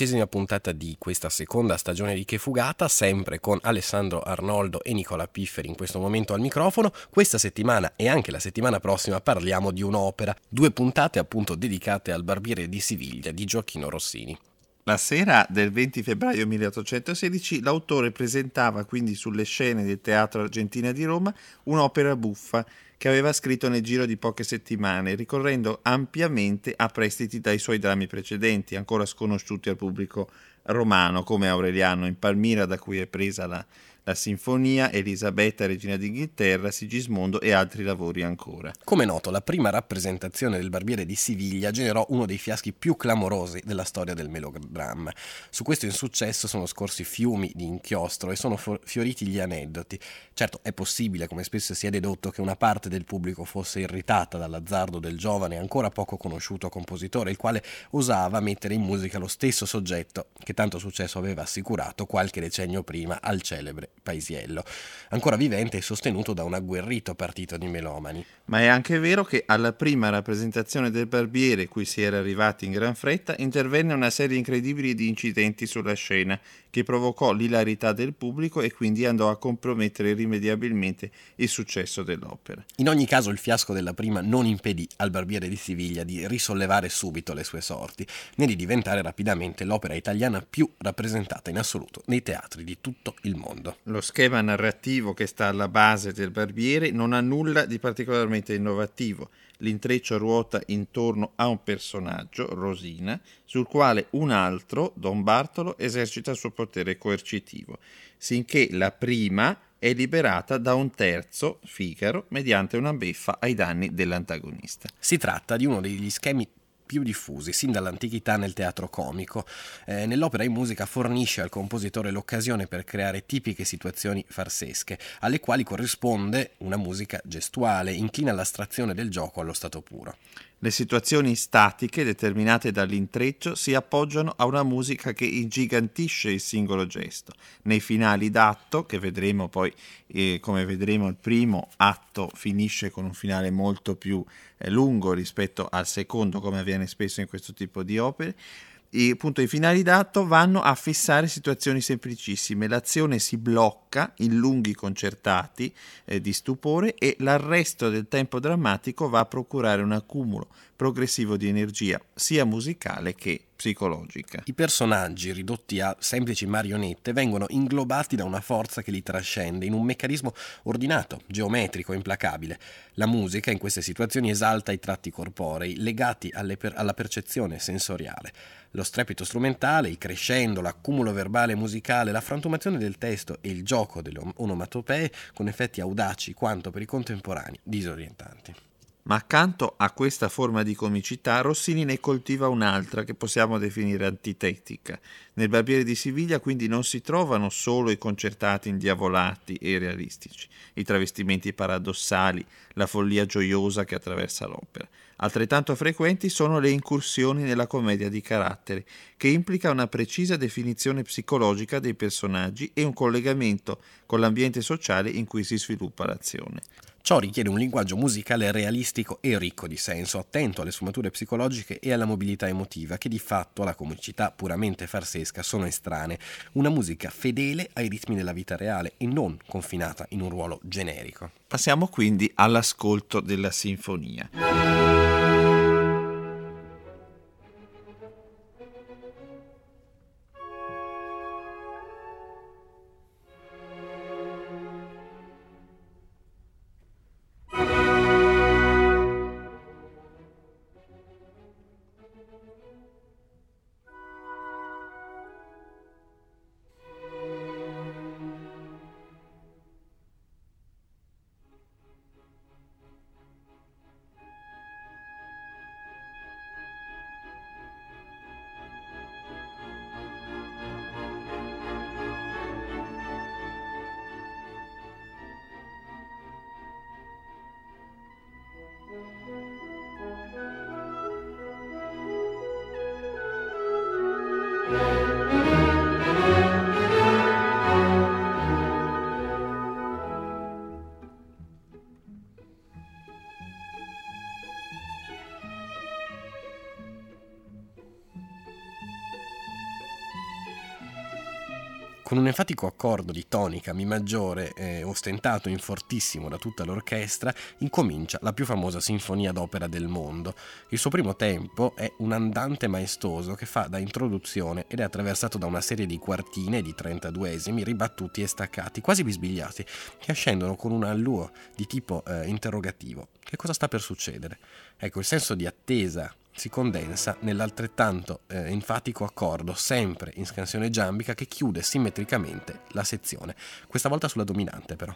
Undicesima puntata di questa seconda stagione di Che Fugata, sempre con Alessandro Arnoldo e Nicola Pifferi in questo momento al microfono. Questa settimana e anche la settimana prossima parliamo di un'opera, due puntate appunto dedicate al Barbiere di Siviglia di Gioacchino Rossini. La sera del 20 febbraio 1816 l'autore presentava quindi sulle scene del Teatro Argentina di Roma un'opera buffa che aveva scritto nel giro di poche settimane, ricorrendo ampiamente a prestiti dai suoi drammi precedenti, ancora sconosciuti al pubblico romano, come Aureliano in Palmira, da cui è presa la la Sinfonia, Elisabetta, Regina d'Inghilterra, Sigismondo e altri lavori ancora. Come noto, la prima rappresentazione del Barbiere di Siviglia generò uno dei fiaschi più clamorosi della storia del melodramma. Su questo insuccesso sono scorsi fiumi di inchiostro e sono fioriti gli aneddoti. Certo, è possibile, come spesso si è dedotto, che una parte del pubblico fosse irritata dall'azzardo del giovane ancora poco conosciuto compositore, il quale osava mettere in musica lo stesso soggetto che tanto successo aveva assicurato qualche decennio prima al celebre Paisiello, ancora vivente e sostenuto da un agguerrito partito di melomani. Ma è anche vero che alla prima rappresentazione del Barbiere, cui si era arrivati in gran fretta, intervenne una serie incredibile di incidenti sulla scena, che provocò l'ilarità del pubblico e quindi andò a compromettere irrimediabilmente il successo dell'opera. In ogni caso il fiasco della prima non impedì al Barbiere di Siviglia di risollevare subito le sue sorti, né di diventare rapidamente l'opera italiana più rappresentata in assoluto nei teatri di tutto il mondo. Lo schema narrativo che sta alla base del Barbiere non ha nulla di particolarmente innovativo. L'intreccio ruota intorno a un personaggio, Rosina, sul quale un altro, Don Bartolo, esercita il suo potere coercitivo, sinché la prima è liberata da un terzo, Figaro, mediante una beffa ai danni dell'antagonista. Si tratta di uno degli schemi più diffusi sin dall'antichità nel teatro comico. Eh, nell'opera in musica fornisce al compositore l'occasione per creare tipiche situazioni farsesche, alle quali corrisponde una musica gestuale, inclina all'astrazione del gioco allo stato puro. Le situazioni statiche determinate dall'intreccio si appoggiano a una musica che ingigantisce il singolo gesto. Nei finali d'atto, che vedremo poi, eh, come vedremo il primo atto finisce con un finale molto più eh, lungo rispetto al secondo, come avviene spesso in questo tipo di opere, i, appunto, i finali d'atto vanno a fissare situazioni semplicissime. L'azione si blocca in lunghi concertati eh, di stupore e l'arresto del tempo drammatico va a procurare un accumulo progressivo di energia, sia musicale che psicologica. I personaggi, ridotti a semplici marionette, vengono inglobati da una forza che li trascende in un meccanismo ordinato, geometrico, implacabile. La musica in queste situazioni esalta i tratti corporei legati per- alla percezione sensoriale. Lo strepito strumentale, il crescendo, l'accumulo verbale e musicale, la frantumazione del testo e il gioco delle onomatopee con effetti audaci quanto per i contemporanei disorientanti. Ma accanto a questa forma di comicità, Rossini ne coltiva un'altra che possiamo definire antitetica. Nel Barbiere di Siviglia quindi non si trovano solo i concertati indiavolati e realistici, i travestimenti paradossali, la follia gioiosa che attraversa l'opera. Altrettanto frequenti sono le incursioni nella commedia di carattere, che implica una precisa definizione psicologica dei personaggi e un collegamento con l'ambiente sociale in cui si sviluppa l'azione. Ciò richiede un linguaggio musicale realistico e ricco di senso, attento alle sfumature psicologiche e alla mobilità emotiva, che di fatto alla comicità puramente farsesca sono estranee. Una musica fedele ai ritmi della vita reale e non confinata in un ruolo generico. Passiamo quindi all'ascolto della sinfonia. Thank you. Con un enfatico accordo di tonica Mi maggiore, eh, ostentato in fortissimo da tutta l'orchestra, incomincia la più famosa sinfonia d'opera del mondo. Il suo primo tempo è un andante maestoso che fa da introduzione ed è attraversato da una serie di quartine di 32 esimi ribattuti e staccati, quasi bisbigliati, che ascendono con un alluo di tipo eh, interrogativo. Che cosa sta per succedere? Ecco, il senso di attesa si condensa nell'altrettanto eh, enfatico accordo, sempre in scansione giambica, che chiude simmetricamente la sezione, questa volta sulla dominante però.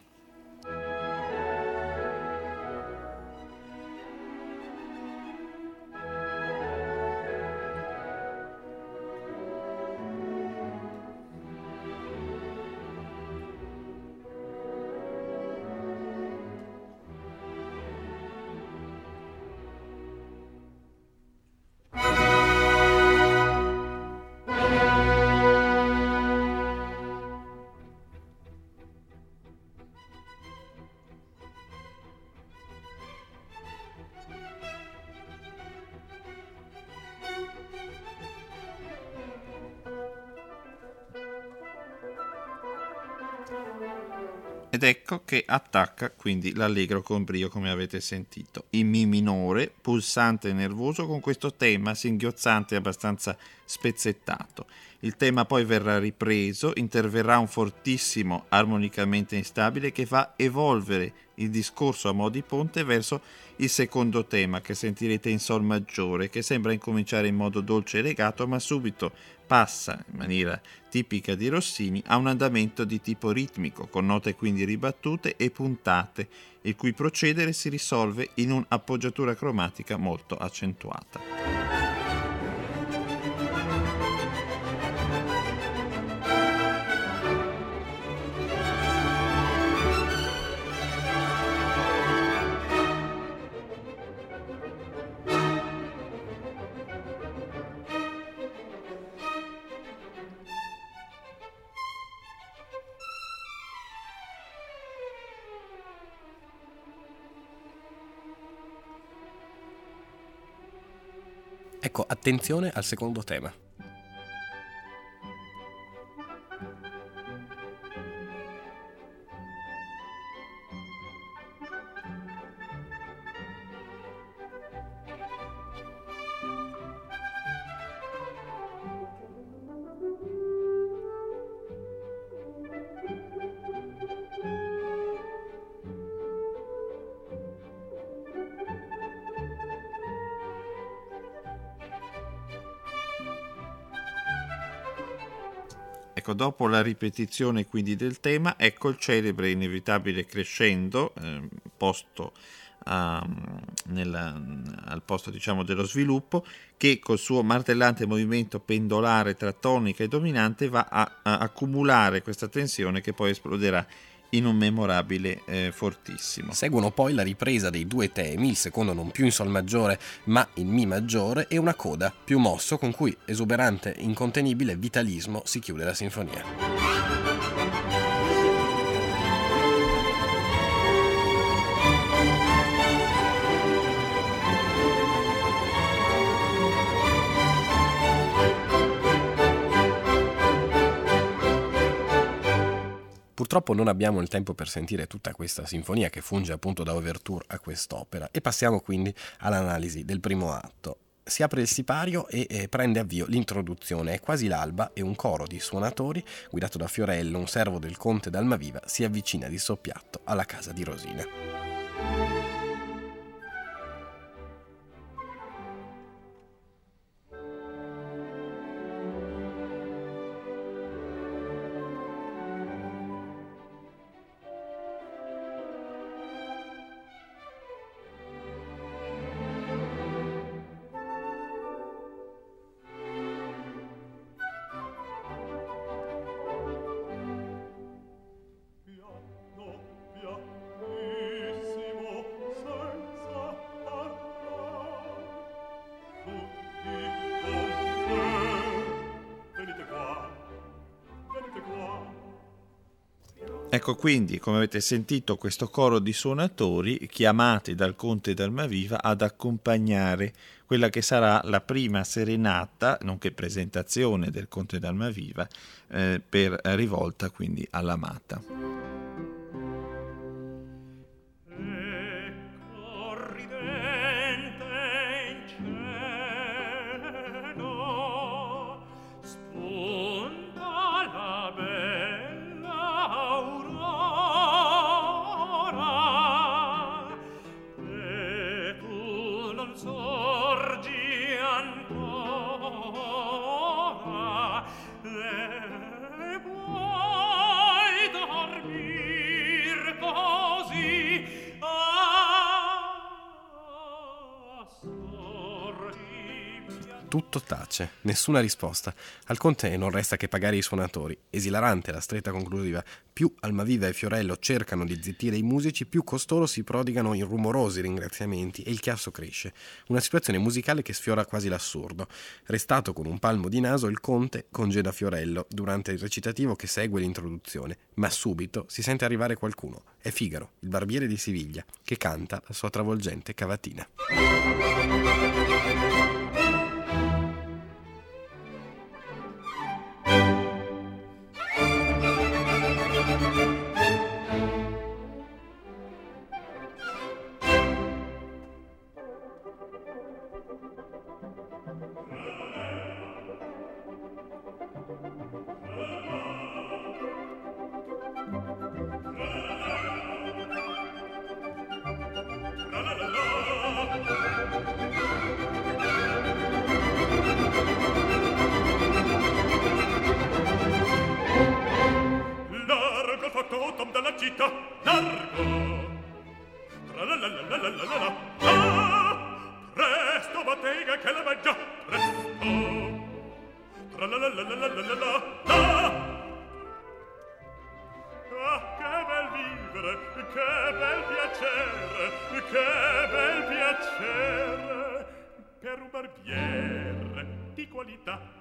Ed ecco che attacca quindi l'allegro con brio come avete sentito. In Mi minore, pulsante e nervoso con questo tema singhiozzante e abbastanza spezzettato. Il tema poi verrà ripreso, interverrà un fortissimo armonicamente instabile che fa evolvere il discorso a mo' di ponte verso il secondo tema che sentirete in Sol maggiore, che sembra incominciare in modo dolce e legato, ma subito passa, in maniera tipica di Rossini, a un andamento di tipo ritmico, con note quindi ribattute e puntate, il cui procedere si risolve in un'appoggiatura cromatica molto accentuata. Ecco, attenzione al secondo tema. Ecco, dopo la ripetizione quindi del tema, ecco il celebre inevitabile crescendo, eh, posto a, nella, al posto diciamo dello sviluppo, che col suo martellante movimento pendolare tra tonica e dominante va a, a accumulare questa tensione che poi esploderà in un memorabile eh, fortissimo. Seguono poi la ripresa dei due temi, il secondo non più in Sol maggiore ma in Mi maggiore e una coda più mosso con cui esuberante incontenibile vitalismo si chiude la sinfonia. Purtroppo non abbiamo il tempo per sentire tutta questa sinfonia che funge appunto da overture a quest'opera e passiamo quindi all'analisi del primo atto. Si apre il sipario e eh, prende avvio l'introduzione. È quasi l'alba e un coro di suonatori, guidato da Fiorello, un servo del conte d'Almaviva, si avvicina di soppiatto alla casa di Rosina. Ecco quindi, come avete sentito, questo coro di suonatori chiamati dal conte d'Almaviva ad accompagnare quella che sarà la prima serenata, nonché presentazione del conte d'Almaviva, eh, per rivolta quindi all'amata. Tutto tace, nessuna risposta. Al conte non resta che pagare i suonatori. Esilarante la stretta conclusiva. Più Almaviva e Fiorello cercano di zittire i musici, più costoro si prodigano in rumorosi ringraziamenti e il chiasso cresce. Una situazione musicale che sfiora quasi l'assurdo. Restato con un palmo di naso, il conte congeda Fiorello durante il recitativo che segue l'introduzione, ma subito si sente arrivare qualcuno. È Figaro, il barbiere di Siviglia, che canta la sua travolgente cavatina.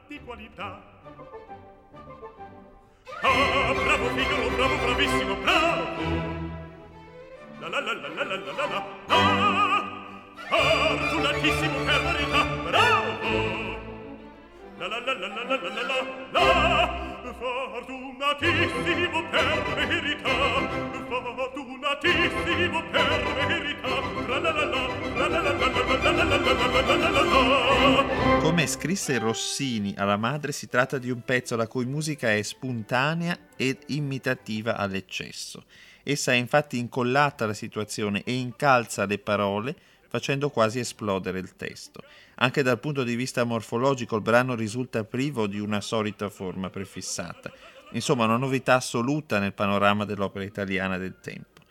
di qualità. Ah, bravo Figaro, bravo, bravissimo, bravo! La la la la la la la la la Ah, fortunatissimo per verità, bravo! La la la la la la la la la la Come scrisse Rossini alla madre, si tratta di un pezzo la cui musica è spontanea ed imitativa all'eccesso. Essa è infatti incollata alla situazione e incalza le parole facendo quasi esplodere il testo. Anche dal punto di vista morfologico il brano risulta privo di una solita forma prefissata. Insomma, una novità assoluta nel panorama dell'opera italiana del tempo.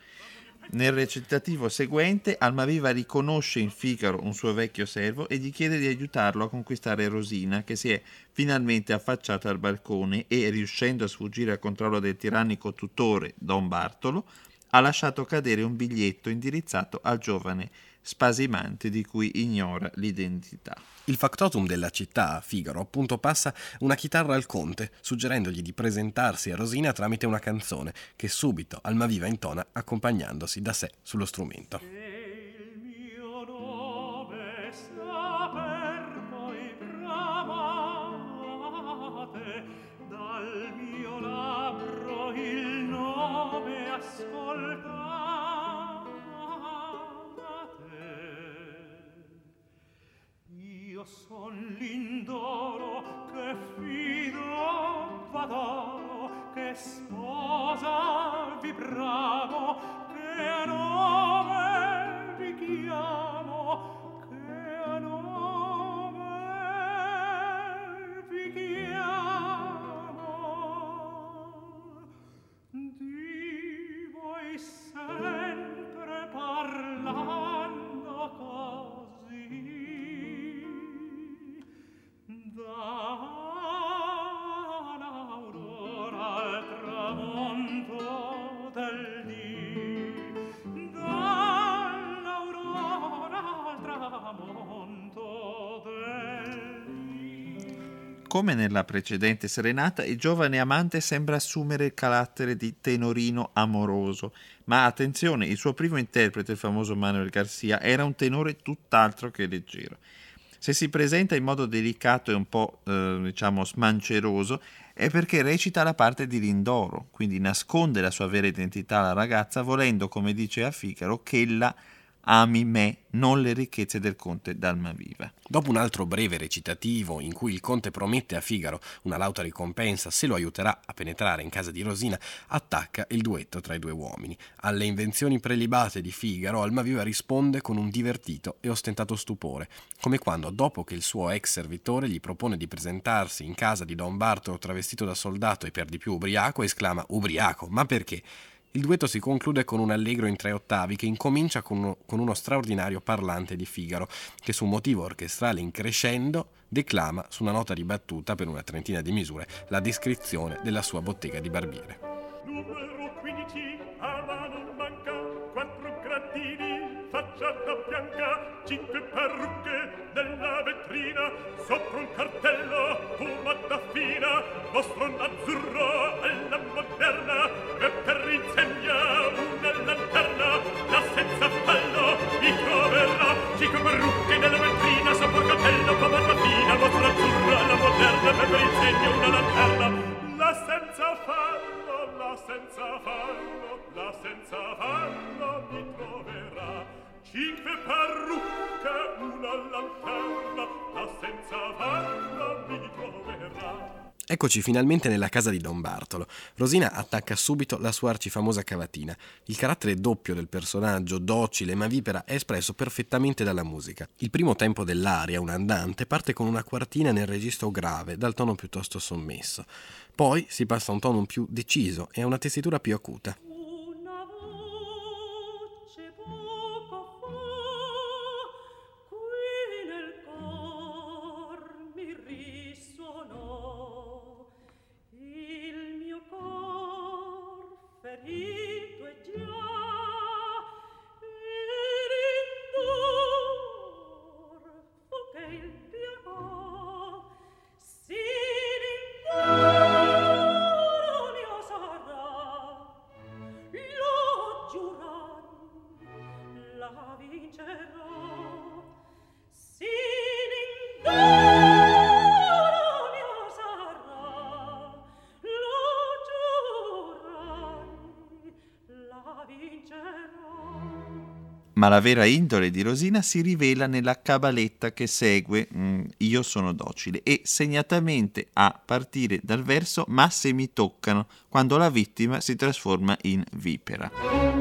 Nel recitativo seguente, Almaviva riconosce in Figaro un suo vecchio servo e gli chiede di aiutarlo a conquistare Rosina, che si è finalmente affacciata al balcone e, riuscendo a sfuggire al controllo del tirannico tutore Don Bartolo, ha lasciato cadere un biglietto indirizzato al giovane spasimante di cui ignora l'identità. Il factotum della città, Figaro, appunto passa una chitarra al conte, suggerendogli di presentarsi a Rosina tramite una canzone che subito Almaviva intona accompagnandosi da sé sullo strumento. l'indoro che fido vadoro che sposa vi bravo come nella precedente serenata, il giovane amante sembra assumere il carattere di tenorino amoroso, ma attenzione, il suo primo interprete, il famoso Manuel Garcia, era un tenore tutt'altro che leggero. Se si presenta in modo delicato e un po' eh, diciamo smanceroso è perché recita la parte di Lindoro, quindi nasconde la sua vera identità alla ragazza volendo, come dice a Figaro, che ella ami me, non le ricchezze del conte d'Almaviva. Dopo un altro breve recitativo in cui il conte promette a Figaro una lauta ricompensa se lo aiuterà a penetrare in casa di Rosina, attacca il duetto tra i due uomini. Alle invenzioni prelibate di Figaro, Almaviva risponde con un divertito e ostentato stupore, come quando, dopo che il suo ex servitore gli propone di presentarsi in casa di Don Bartolo travestito da soldato e per di più ubriaco, esclama Ubriaco, ma perché? Il duetto si conclude con un allegro in tre ottavi che incomincia con uno, con uno straordinario parlante di Figaro, che su un motivo orchestrale in crescendo declama su una nota ribattuta per una trentina di misure la descrizione della sua bottega di barbiere. Numero 15, a mano manca, quattro gradini, facciata bianca, cinque parrucche nella vetrina, sopra un cartello, fumata fina, mostro azzurro Eccoci finalmente nella casa di Don Bartolo. Rosina attacca subito la sua arcifamosa cavatina. Il carattere doppio del personaggio, docile ma vipera, è espresso perfettamente dalla musica. Il primo tempo dell'aria, un andante, parte con una quartina nel registro grave, dal tono piuttosto sommesso. Poi si passa a un tono più deciso e a una tessitura più acuta. Ma la vera indole di Rosina si rivela nella cabaletta che segue mm, Io sono docile e segnatamente a partire dal verso Ma se mi toccano, quando la vittima si trasforma in vipera.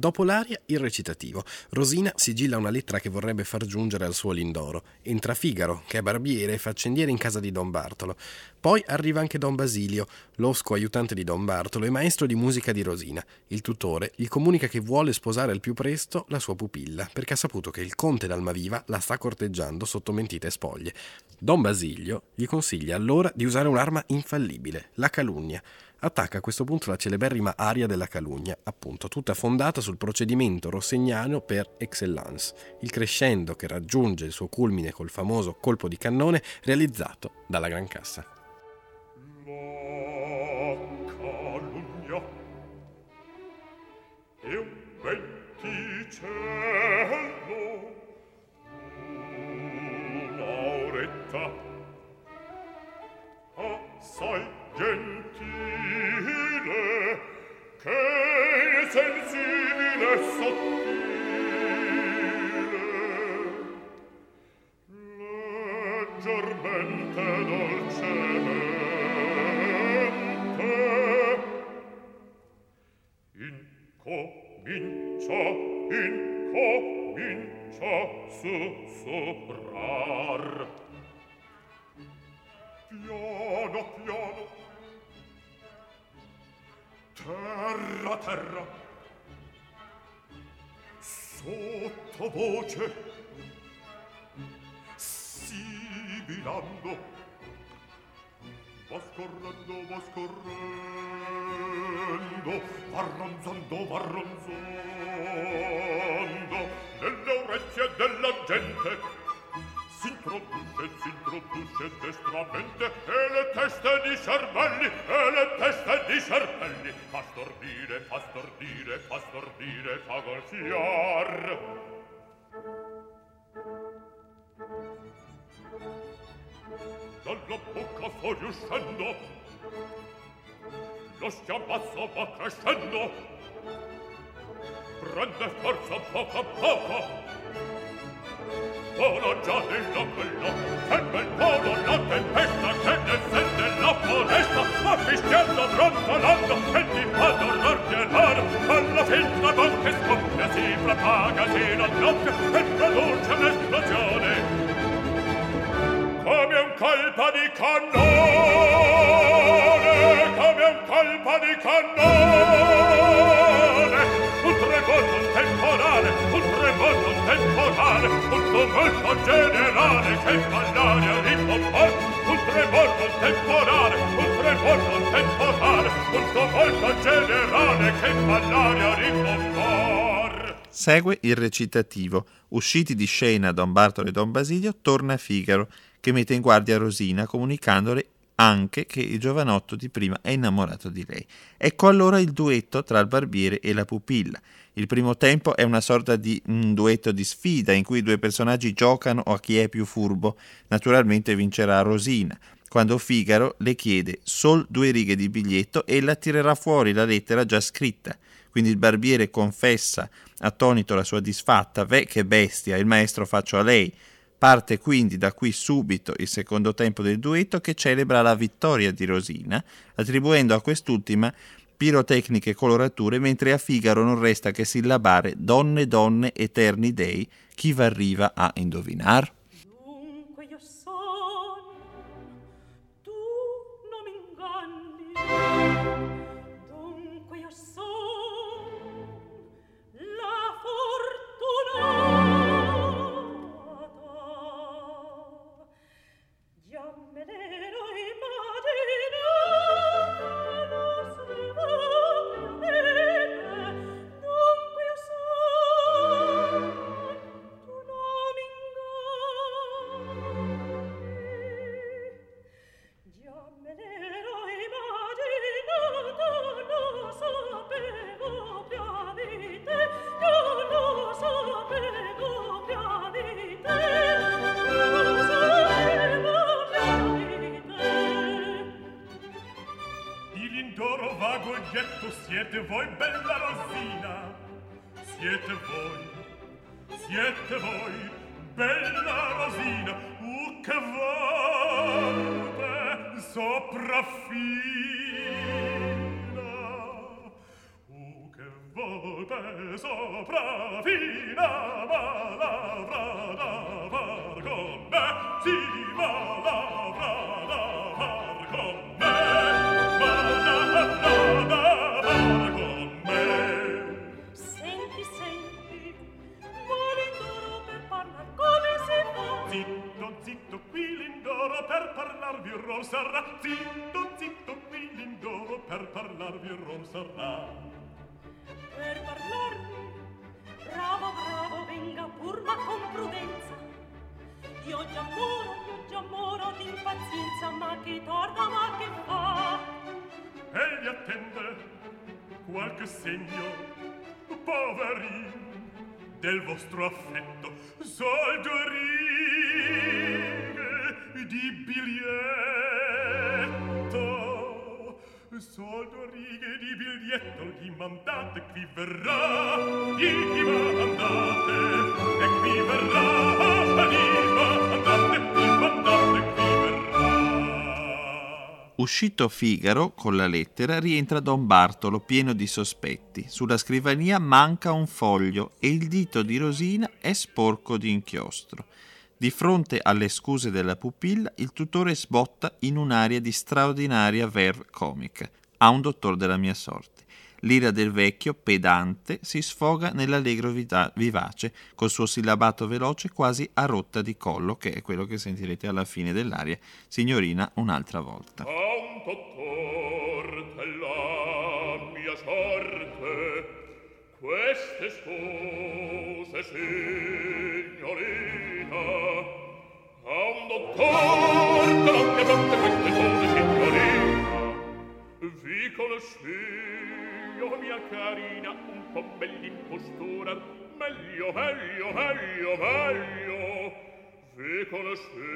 Dopo l'aria, il recitativo. Rosina sigilla una lettera che vorrebbe far giungere al suo Lindoro. Entra Figaro, che è barbiere e faccendiere in casa di Don Bartolo. Poi arriva anche Don Basilio, losco aiutante di Don Bartolo e maestro di musica di Rosina. Il tutore gli comunica che vuole sposare al più presto la sua pupilla, perché ha saputo che il conte d'Almaviva la sta corteggiando sotto mentite spoglie. Don Basilio gli consiglia allora di usare un'arma infallibile, la calunnia attacca a questo punto la celeberrima aria della calugna, appunto, tutta fondata sul procedimento rossignano per excellence, il crescendo che raggiunge il suo culmine col famoso colpo di cannone realizzato dalla Gran Cassa. Un'auretta assai gentile sensibile sottile voce. Sibilando. Va scorrendo va scorrendo va ronzando va ronzando nelle orecchie della gente. S'introduce s'introduce destramente e le teste di cervelli e le teste di cervelli. Fa stordire fa stordire fa stordire fa golfiar Dalla bocca fuoriuscendo Lo schiamazzo va crescendo. Prende forza poco a poco Vola già nella bella Sempre il polo la tempesta Che ne sente la foresta Ma fischiando, brontolando E adornar pianar alla festa con che scoppia si propaga si al notte e produce un'esplosione come un colpo di cannone come un colpo di cannone un tremoto temporale un tremoto temporale un tumulto generale che fa l'aria ripompar un tremoto temporale un tremoto temporale un tumulto generale che fa l'aria ripompar Segue il recitativo. Usciti di scena Don Bartolo e Don Basilio, torna Figaro, che mette in guardia Rosina, comunicandole anche che il giovanotto di prima è innamorato di lei. Ecco allora il duetto tra il barbiere e la pupilla. Il primo tempo è una sorta di un duetto di sfida in cui i due personaggi giocano a chi è più furbo. Naturalmente vincerà Rosina. Quando Figaro le chiede sol due righe di biglietto, ella tirerà fuori la lettera già scritta. Quindi il barbiere confessa attonito la sua disfatta, ve che bestia, il maestro faccio a lei. Parte quindi da qui subito il secondo tempo del duetto che celebra la vittoria di Rosina, attribuendo a quest'ultima pirotecniche colorature, mentre a Figaro non resta che sillabare donne, donne, eterni dei, chi v'arriva a indovinar? di l'indoro vago getto siete voi bella rosina. Siete voi siete voi bella rosina. U che volte sopraffina. U che volte sopraffina. Ma la vrada var con me si ma la vrada parlarvi rom sarà. Zitto, zitto, qui l'indoro per parlarvi rom sarà. Per parlarmi, bravo, bravo, venga pur ma con prudenza. Io già moro, io già moro d'impazienza, ma che torna, ma che fa? Egli attende qualche segno, poverin, del vostro affetto. Sol due righe di biglietto. Sol due righe di biglietto, gli mandate, qui verrà, gli mandate, e qui verrà, gli mandate, gli mandate, Uscito Figaro con la lettera, rientra Don Bartolo pieno di sospetti. Sulla scrivania manca un foglio e il dito di Rosina è sporco di inchiostro. Di fronte alle scuse della pupilla, il tutore sbotta in un'aria di straordinaria verve comica. A un dottor della mia sorte. L'ira del vecchio, pedante, si sfoga nell'allegro vita- vivace, col suo sillabato veloce quasi a rotta di collo, che è quello che sentirete alla fine dell'aria. Signorina, un'altra volta. A un dottor della mia sorte, queste scuse, signorina. A un dottor che non mi affronta queste cose, signorina. Vi conosci, oh mia carina, un po' bell'impostura, meglio, meglio, meglio, meglio. Vi conosci,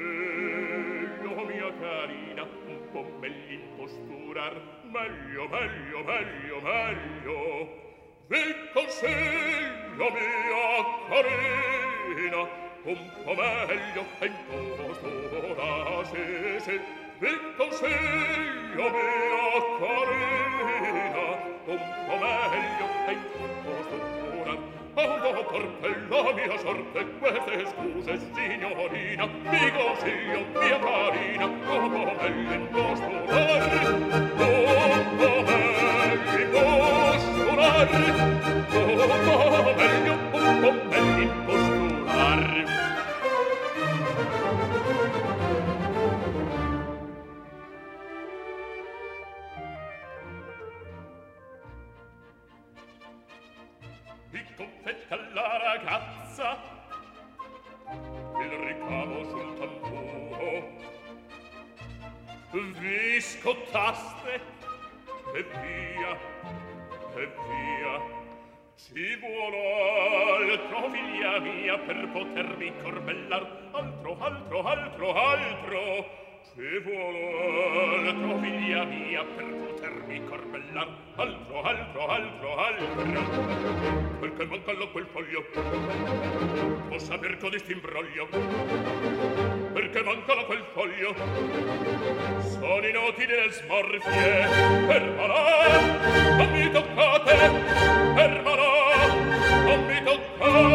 mia carina, un po' bell'impostura, meglio, meglio, meglio, meglio. Vi consiglio, mia carina, un po' meglio e intorno ora se se vi consiglio mia carina un po' meglio e intorno ora Oh, oh, per la mia sorte, queste scuse, signorina, vi consiglio, mia carina, dopo me l'impostorare, dopo me l'impostorare, oh, cento taste e via e via. Ci vuole altro figlia mia per potermi corbellar. Altro altro altro altro. Che vuol altro figlia mia per potermi corbellar altro altro altro altro. Quel che manca lo quel foglio. Può saper codesti imbroglio perché manca lo quel foglio. Sono inutili le smorfie. Per non mi toccate. Fermala, non mi toccate.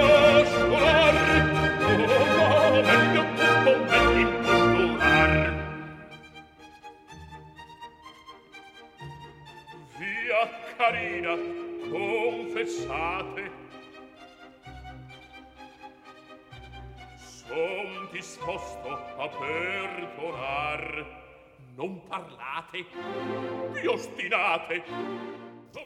carina confessate son disposto a perdonar non parlate vi ostinate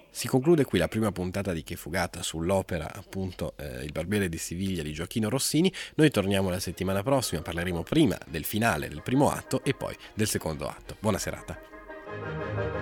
Si conclude qui la prima puntata di Che Fugata sull'opera, appunto, eh, Il barbiere di Siviglia di Gioachino Rossini. Noi torniamo la settimana prossima, parleremo prima del finale del primo atto e poi del secondo atto. Buona serata.